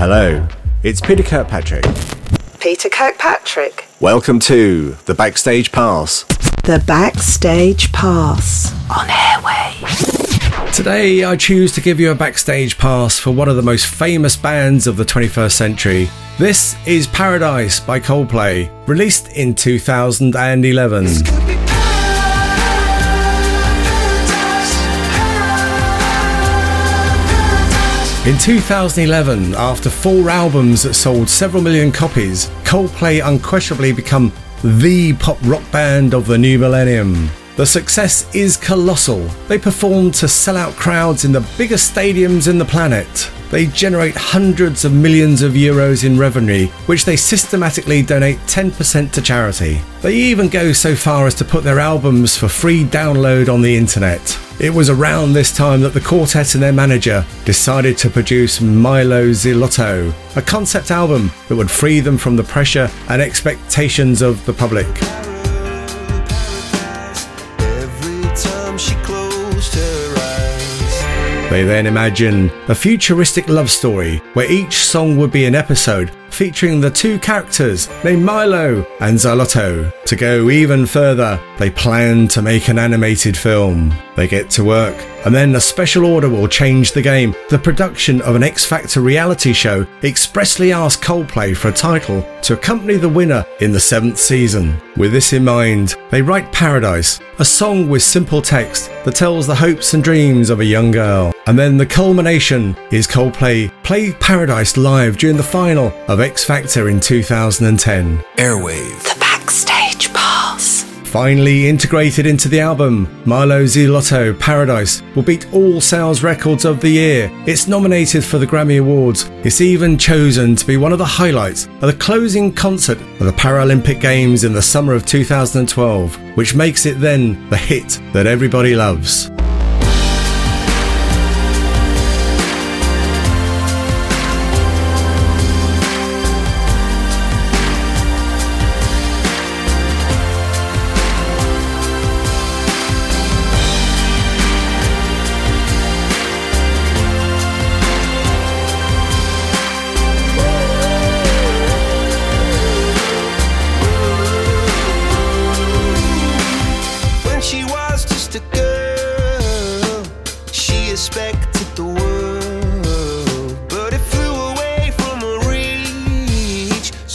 Hello, it's Peter Kirkpatrick. Peter Kirkpatrick. Welcome to the Backstage Pass. The Backstage Pass on Airwave. Today, I choose to give you a backstage pass for one of the most famous bands of the 21st century. This is Paradise by Coldplay, released in 2011. In 2011, after four albums that sold several million copies, Coldplay unquestionably become the pop rock band of the new millennium. The success is colossal. They perform to sell out crowds in the biggest stadiums in the planet. They generate hundreds of millions of euros in revenue, which they systematically donate 10% to charity. They even go so far as to put their albums for free download on the internet. It was around this time that the quartet and their manager decided to produce Mylo Xyloto, a concept album that would free them from the pressure and expectations of the public. They then imagined a futuristic love story where each song would be an episode featuring the two characters named Mylo and Xyloto. To go even further, they plan to make an animated film. They get to work, and then a special order will change the game. The production of an X Factor reality show expressly asked Coldplay for a title to accompany the winner in the seventh season. With this in mind, they write Paradise, a song with simple text that tells the hopes and dreams of a young girl. And then the culmination is Coldplay play Paradise live during the final of X Factor in 2010. Airwave. Finally integrated into the album, Mylo Xyloto Paradise will beat all sales records of the year. It's nominated for the Grammy Awards. It's even chosen to be one of the highlights of the closing concert of the Paralympic Games in the summer of 2012, which makes it then the hit that everybody loves.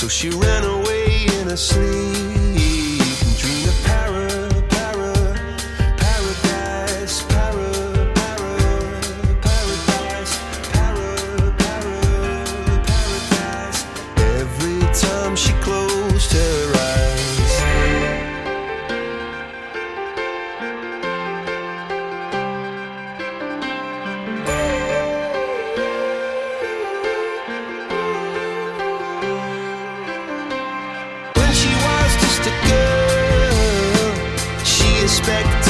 So she ran away in those stormy skies